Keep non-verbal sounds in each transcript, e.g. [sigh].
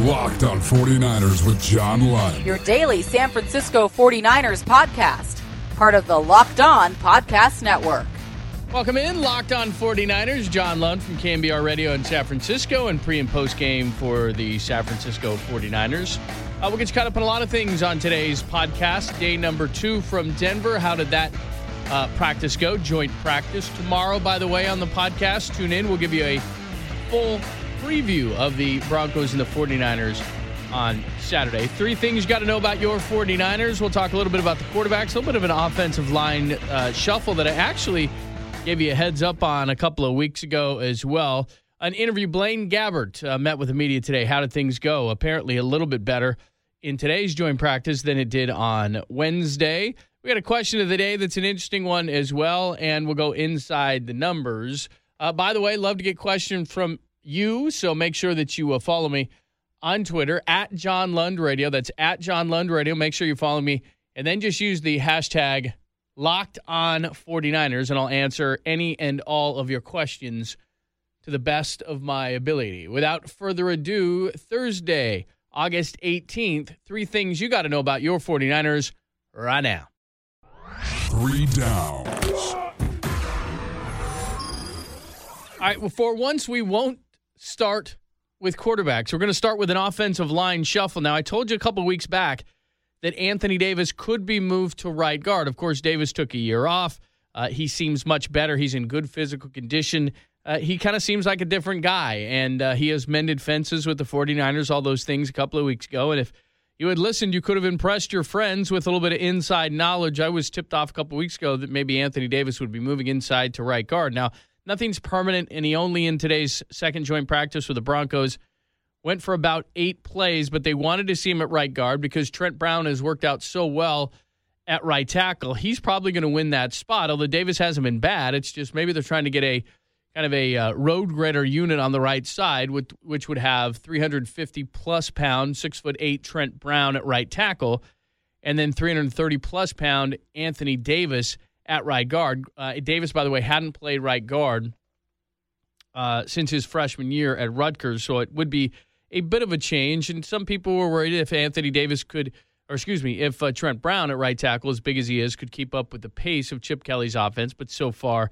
Locked on 49ers with John Lund. Your daily San Francisco 49ers podcast, part of the Locked On Podcast Network. Welcome in, Locked On 49ers. John Lund from KNBR Radio in San Francisco and pre and post game for the San Francisco 49ers. Uh, we'll get you caught up on a lot of things on today's podcast. Day number two from Denver. How did that uh, practice go? Joint practice tomorrow, by the way, on the podcast. Tune in. We'll give you a full preview of the Broncos and the 49ers on Saturday. Three things you got to know about your 49ers. We'll talk a little bit about the quarterbacks, a little bit of an offensive line uh, shuffle that I actually gave you a heads up on a couple of weeks ago as well. An interview, Blaine Gabbert uh, met with the media today. How did things go? Apparently, a little bit better in today's joint practice than it did on Wednesday. We got a question of the day that's an interesting one as well, and we'll go inside the numbers. Uh, by the way, love to get questions from you. So make sure that you uh, follow me on Twitter at John Lund Radio. That's at John Lund Radio. Make sure you follow me and then just use the hashtag locked on 49ers and I'll answer any and all of your questions to the best of my ability. Without further ado, Thursday, August 18th, three things you got to know about your 49ers right now. Three downs. All right, well, for once, we won't start with quarterbacks. We're going to start with an offensive line shuffle. Now, I told you a couple weeks back that Anthony Davis could be moved to right guard. Of course, Davis took a year off. Uh, he seems much better. He's in good physical condition. Uh, he kind of seems like a different guy, and uh, he has mended fences with the 49ers, all those things a couple of weeks ago. And if you had listened, you could have impressed your friends with a little bit of inside knowledge. I was tipped off a couple of weeks ago that maybe Anthony Davis would be moving inside to right guard. Now, nothing's permanent, and he only in today's second joint practice with the Broncos went for about eight plays, but they wanted to see him at right guard because Trent Brown has worked out so well at right tackle. He's probably going to win that spot, although Davis hasn't been bad. It's just maybe they're trying to get a kind of a uh, road grader unit on the right side, which, which would have 350 plus pound, six foot eight Trent Brown at right tackle, and then 330 plus pound Anthony Davis at right guard. Uh, Davis, by the way, hadn't played right guard uh, since his freshman year at Rutgers, so it would be a bit of a change. And some people were worried if Anthony Davis could, or excuse me, if uh, Trent Brown at right tackle, as big as he is, could keep up with the pace of Chip Kelly's offense. But so far,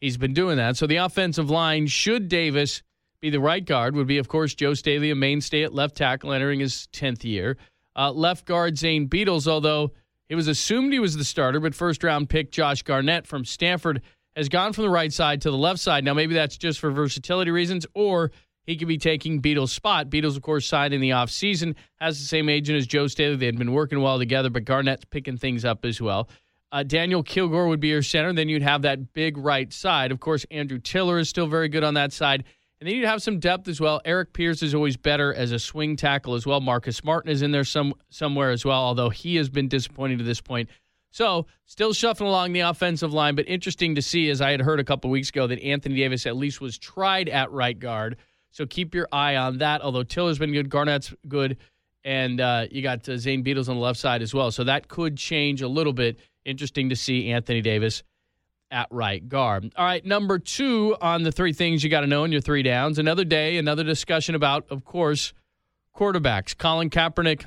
he's been doing that. So the offensive line, should Davis be the right guard, would be, of course, Joe Staley, a mainstay at left tackle, entering his 10th year. Uh, left guard, Zane Beadles, although it was assumed he was the starter, but first round pick Josh Garnett from Stanford has gone from the right side to the left side. Now, maybe that's just for versatility reasons, or he could be taking Beadles' spot. Beadles, of course, signed in the offseason, has the same agent as Joe Staley. They had been working well together, but Garnett's picking things up as well. Uh, Daniel Kilgore would be your center. Then you'd have that big right side. Of course, Andrew Tiller is still very good on that side. And then you'd have some depth as well. Erik Pears is always better as a swing tackle as well. Marcus Martin is in there some somewhere as well, although he has been disappointing to this point. So, still shuffling along the offensive line, but interesting to see, as I had heard a couple weeks ago, that Anthony Davis at least was tried at right guard. So keep your eye on that. Although Tiller's been good, Garnett's good, and uh, you got uh, Zane Beadles on the left side as well. So that could change a little bit. Interesting to see Anthony Davis at right guard. All right, number two on the three things you got to know in your three downs. Another day, another discussion about, of course, quarterbacks. Colin Kaepernick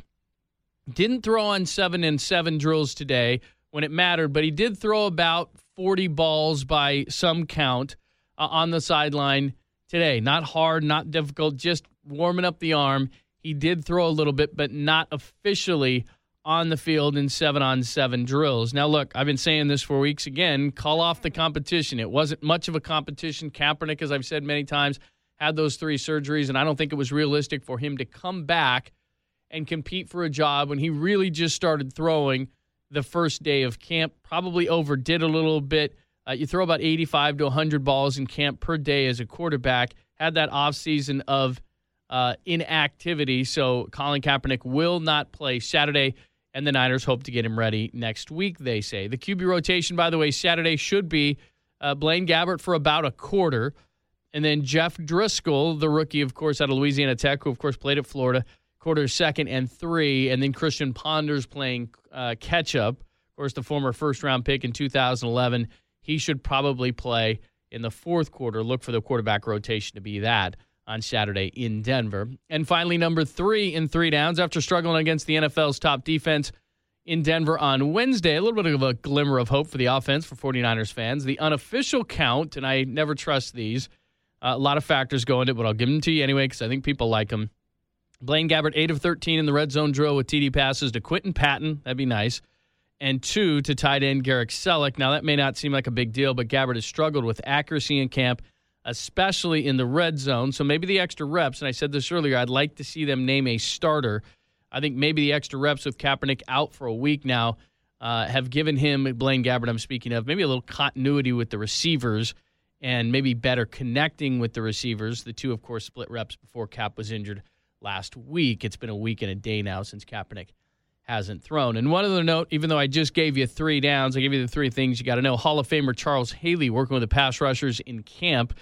didn't throw on seven and seven drills today when it mattered, but he did throw about 40 balls by some count uh, on the sideline today. Not hard, not difficult, just warming up the arm. He did throw a little bit, but not officially on the field in seven on seven drills. Now, look, I've been saying this for weeks again call off the competition. It wasn't much of a competition. Kaepernick, as I've said many times, had those three surgeries, and I don't think it was realistic for him to come back and compete for a job when he really just started throwing the first day of camp. Probably overdid a little bit Uh, you throw about 85 to 100 balls in camp per day as a quarterback. Had that offseason of uh, inactivity, so Colin Kaepernick will not play Saturday, and the Niners hope to get him ready next week, they say. The QB rotation, by the way, Saturday should be uh, Blaine Gabbert for about a quarter, and then Jeff Driskel, the rookie, of course, out of Louisiana Tech, who, of course, played at Florida, quarter second and three, and then Christian Ponders playing uh, catch up. Of course, the former first round pick in 2011 he should probably play in the fourth quarter. Look for the quarterback rotation to be that on Saturday in Denver. And finally, number three in three downs after struggling against the NFL's top defense in Denver on Wednesday. A little bit of a glimmer of hope for the offense for 49ers fans. The unofficial count, and I never trust these, uh, a lot of factors go into it, but I'll give them to you anyway because I think people like them. Blaine Gabbert, 8 of 13 in the red zone drill with TD passes to Quinton Patton. That'd be nice and two to tight end Garrett Celek. Now, that may not seem like a big deal, but Gabbert has struggled with accuracy in camp, especially in the red zone. So maybe the extra reps, and I said this earlier, I'd like to see them name a starter. I think maybe the extra reps with Kaepernick out for a week now uh, have given him, Blaine Gabbert, I'm speaking of, maybe a little continuity with the receivers and maybe better connecting with the receivers. The two, of course, split reps before Cap was injured last week. It's been a week and a day now since Kaepernick hasn't thrown. And one other note, even though I just gave you three downs, I gave you the three things you got to know. Hall of Famer Charles Haley working with the pass rushers in camp.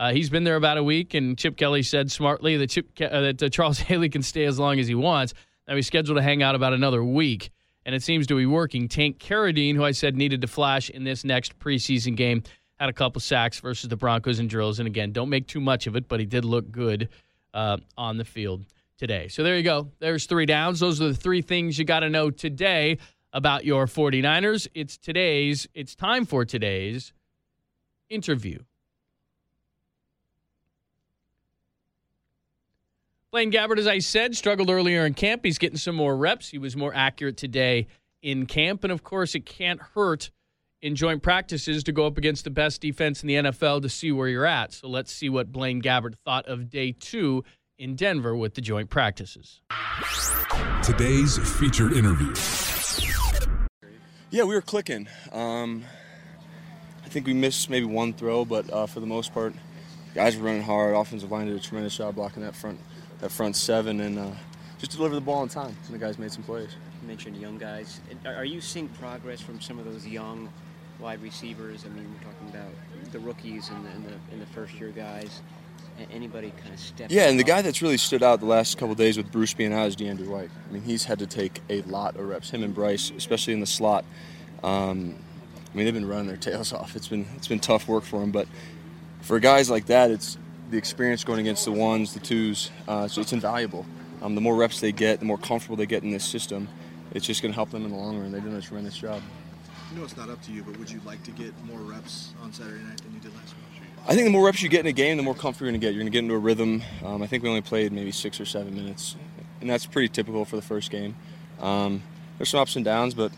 Uh, he's been there about a week, and Chip Kelly said smartly that Chip uh, that uh, Charles [laughs] Haley can stay as long as he wants. Now he's scheduled to hang out about another week, and it seems to be working. Tank Carradine, who I said needed to flash in this next preseason game, had a couple sacks versus the Broncos and drills. And again, don't make too much of it, but he did look good uh, on the field today. So there you go. There's three downs. Those are the three things you got to know today about your 49ers. It's today's, it's time for today's interview. Blaine Gabbert, as I said, struggled earlier in camp. He's getting some more reps. He was more accurate today in camp. And of course, it can't hurt in joint practices to go up against the best defense in the NFL to see where you're at. So let's see what Blaine Gabbert thought of day two in Denver with the joint practices. Today's featured interview. Yeah, we were clicking. Um, I think we missed maybe one throw, but uh, for the most part, guys were running hard. Offensive line did a tremendous job blocking that front, that front seven, and uh, just deliver the ball on time. And the guys made some plays. You mentioned young guys. Are you seeing progress from some of those young wide receivers? I mean, we're talking about the rookies and the, and the, and the first year guys anybody kind of step. Yeah, and the guy that's really stood out the last couple days with Bruce being out is DeAndre White. I mean, he's had to take a lot of reps. Him and Bryce, especially in the slot. Um, I mean, they've been running their tails [laughs] off. It's been it's been tough work for them, but for guys like that, it's the experience going against the ones, the twos. Uh, so it's invaluable. Um, the more reps they get, the more comfortable they get in this system. It's just going to help them in the long run. They're doing a tremendous job. I know it's not up to you, but would you like to get more reps on Saturday night than you did last week? I think the more reps you get in a game, the more comfortable you're going to get. You're going to get into a rhythm. Um, I think we only played maybe six or seven minutes, and that's pretty typical for the first game. Um, there's some ups and downs, but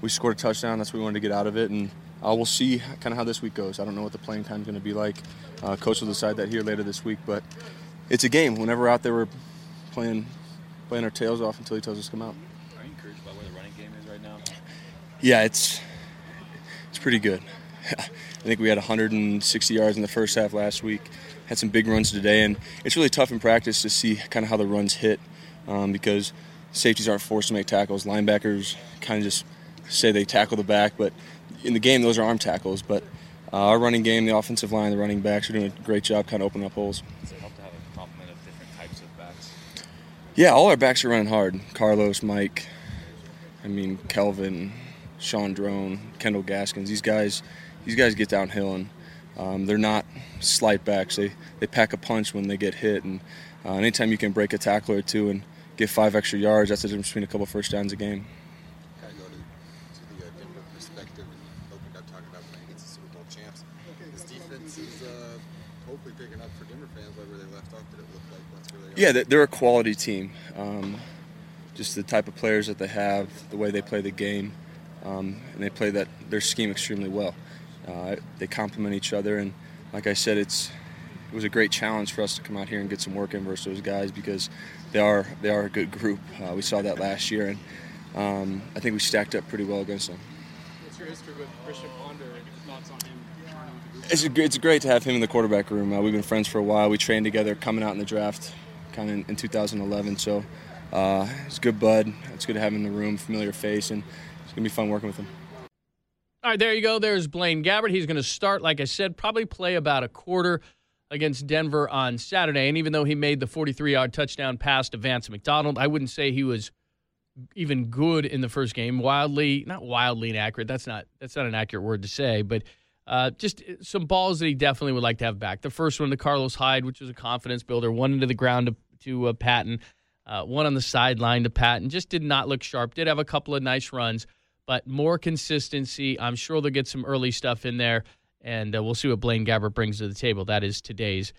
we scored a touchdown. That's what we wanted to get out of it, and uh, we'll see kind of how this week goes. I don't know what the playing time is going to be like. Uh, Coach will decide that here later this week, but it's a game. Whenever we're out there, we're playing playing our tails off until he tells us to come out. Are you encouraged by where the running game is right now? Yeah, it's it's pretty good. [laughs] I think we had 160 yards in the first half last week. Had some big runs today, and it's really tough in practice to see kind of how the runs hit um, because safeties aren't forced to make tackles. Linebackers kind of just say they tackle the back, but in the game, those are arm tackles. But uh, our running game, the offensive line, the running backs are doing a great job kind of opening up holes. Does it help to have a complement of different types of backs? Yeah, all our backs are running hard. Carlos, Mike, I mean, Kelvin, Shaun Draughn, Kendall Gaskins. These guys these guys get downhill and um, they're not slight backs. They they pack a punch when they get hit, and uh, anytime you can break a tackle or two and get five extra yards, that's the difference between a couple first downs a game. Kind of go to, to the uh, Denver perspective and opened up talking about playing against the Super Bowl champs. This defense is uh, hopefully picking up for Denver fans right where they left off. Did it look like that's where they are? Yeah, they're a quality team. Um, just the type of players that they have, the way they play the game, um, and they play that their scheme extremely well. Uh, they complement each other, and like I said, it's it was a great challenge for us to come out here and get some work in versus those guys because they are they are a good group. Uh, we saw that last year, and um, I think we stacked up pretty well against them. What's your history with Christian Ponder? Thoughts on him? It's, it's great to have him in the quarterback room. Uh, we've been friends for a while. We trained together coming out in the draft, kind of in, in 2011. So uh, it's a good bud. It's good to have him in the room, familiar face, and it's gonna be fun working with him. All right, there you go. There's Blaine Gabbert. He's going to start, like I said, probably play about a quarter against Denver on Saturday. And even though he made the 43 yard touchdown pass to Vance McDonald, I wouldn't say he was even good in the first game. Wildly, not wildly inaccurate. That's not that's not an accurate word to say, but uh, just some balls that he definitely would like to have back. The first one to Carlos Hyde, which was a confidence builder, one into the ground to, to uh, Patton, uh, one on the sideline to Patton. Just did not look sharp. Did have a couple of nice runs, but more consistency. I'm sure they'll get some early stuff in there, and uh, we'll see what Blaine Gabbert brings to the table. That is today's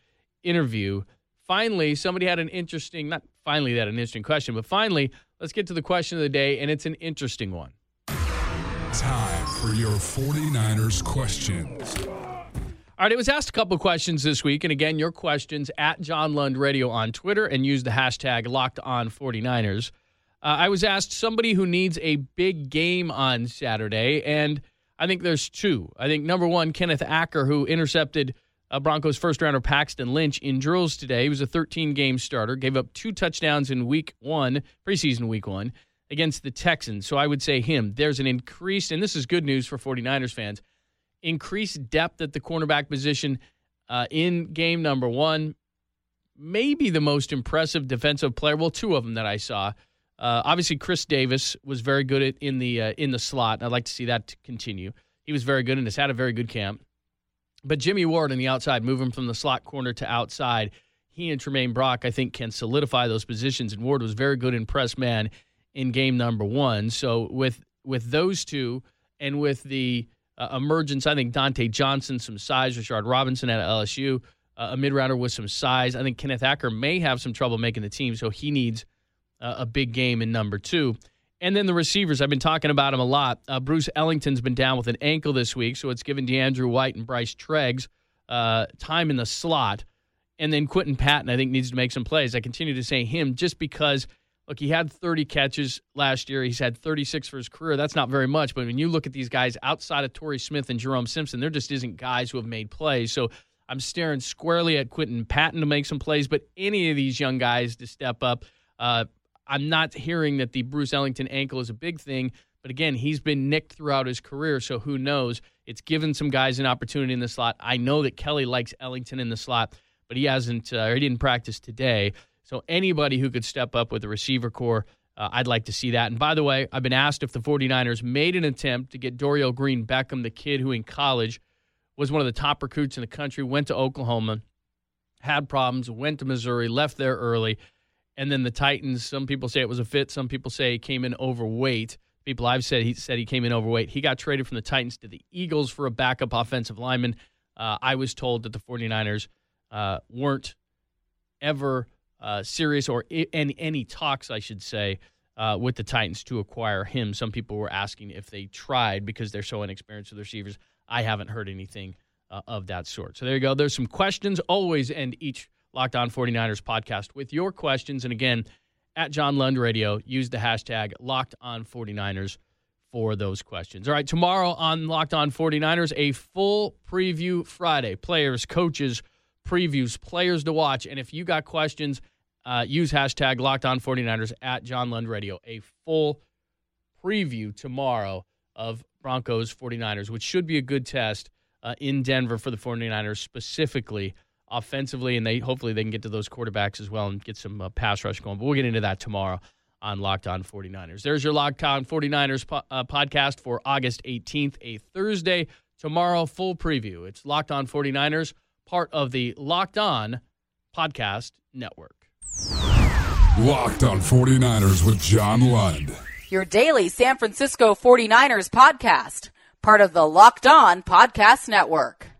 interview. Finally, somebody had an interesting, not finally, that an interesting question, but finally, let's get to the question of the day, and it's an interesting one. Time for your 49ers questions. All right, it was asked a couple questions this week. And again, your questions at John Lund Radio on Twitter and use the hashtag locked on 49ers. Uh, I was asked somebody who needs a big game on Saturday, and I think there's two. I think number one, Kenneth Acker, who intercepted uh, Broncos first rounder Paxton Lynch in drills today. He was a 13 game starter, gave up two touchdowns in week one, preseason week one, against the Texans. So I would say him. There's an increased, and this is good news for 49ers fans, increased depth at the cornerback position uh, in game number one. Maybe the most impressive defensive player. Well, two of them that I saw. Uh, obviously, Chris Davis was very good at, in the uh, in the slot. I'd like to see that continue. He was very good and has had a very good camp. But Jimmy Ward on the outside, move him from the slot corner to outside, he and Tramaine Brock, I think, can solidify those positions. And Ward was very good in press man in game number one. So with with those two, and with the uh, emergence, I think Dontae Johnson, some size, Rashard Robinson at LSU, uh, a mid rounder with some size. I think Kenneth Acker may have some trouble making the team, so he needs uh, a big game in number two. And then the receivers, I've been talking about him a lot. Uh, Bruce Ellington's been down with an ankle this week, so it's given DeAndrew White and Bryce Treggs uh, time in the slot. And then Quinton Patton, I think, needs to make some plays. I continue to say him just because, look, he had 30 catches last year. He's had 36 for his career. That's not very much. But when you look at these guys outside of Torrey Smith and Jerome Simpson, there just isn't guys who have made plays. So I'm staring squarely at Quinton Patton to make some plays, but any of these young guys to step up. Uh, I'm not hearing that the Bruce Ellington ankle is a big thing, but again, he's been nicked throughout his career, so who knows? It's given some guys an opportunity in the slot. I know that Kelly likes Ellington in the slot, but he hasn't, uh, he didn't practice today. So anybody who could step up with the receiver corps, uh, I'd like to see that. And by the way, I've been asked if the 49ers made an attempt to get Dorial Green Beckham, the kid who in college was one of the top recruits in the country, went to Oklahoma, had problems, went to Missouri, left there early. And then the Titans, some people say it was a fit, some people say he came in overweight. People I've said he said he came in overweight. He got traded from the Titans to the Eagles for a backup offensive lineman. Uh, I was told that the 49ers uh, weren't ever uh, serious or any, any talks, I should say, uh, with the Titans to acquire him. Some people were asking if they tried because they're so inexperienced with receivers. I haven't heard anything uh, of that sort. So there you go. There's some questions. Always end each Locked On 49ers podcast with your questions. And again, at John Lund Radio, use the hashtag Locked On 49ers for those questions. All right, tomorrow on Locked On 49ers, a full preview Friday. Players, coaches, previews, players to watch. And if you got questions, uh, use hashtag Locked On 49ers at John Lund Radio. A full preview tomorrow of Broncos 49ers, which should be a good test uh, in Denver for the 49ers specifically offensively, and they hopefully they can get to those quarterbacks as well and get some uh, pass rush going. But we'll get into that tomorrow on Locked On 49ers. There's your Locked On 49ers po- uh, podcast for August 18th, a Thursday. Tomorrow, full preview. It's Locked On 49ers, part of the Locked On Podcast Network. Locked On 49ers with John Lund. Your daily San Francisco 49ers podcast, part of the Locked On Podcast Network.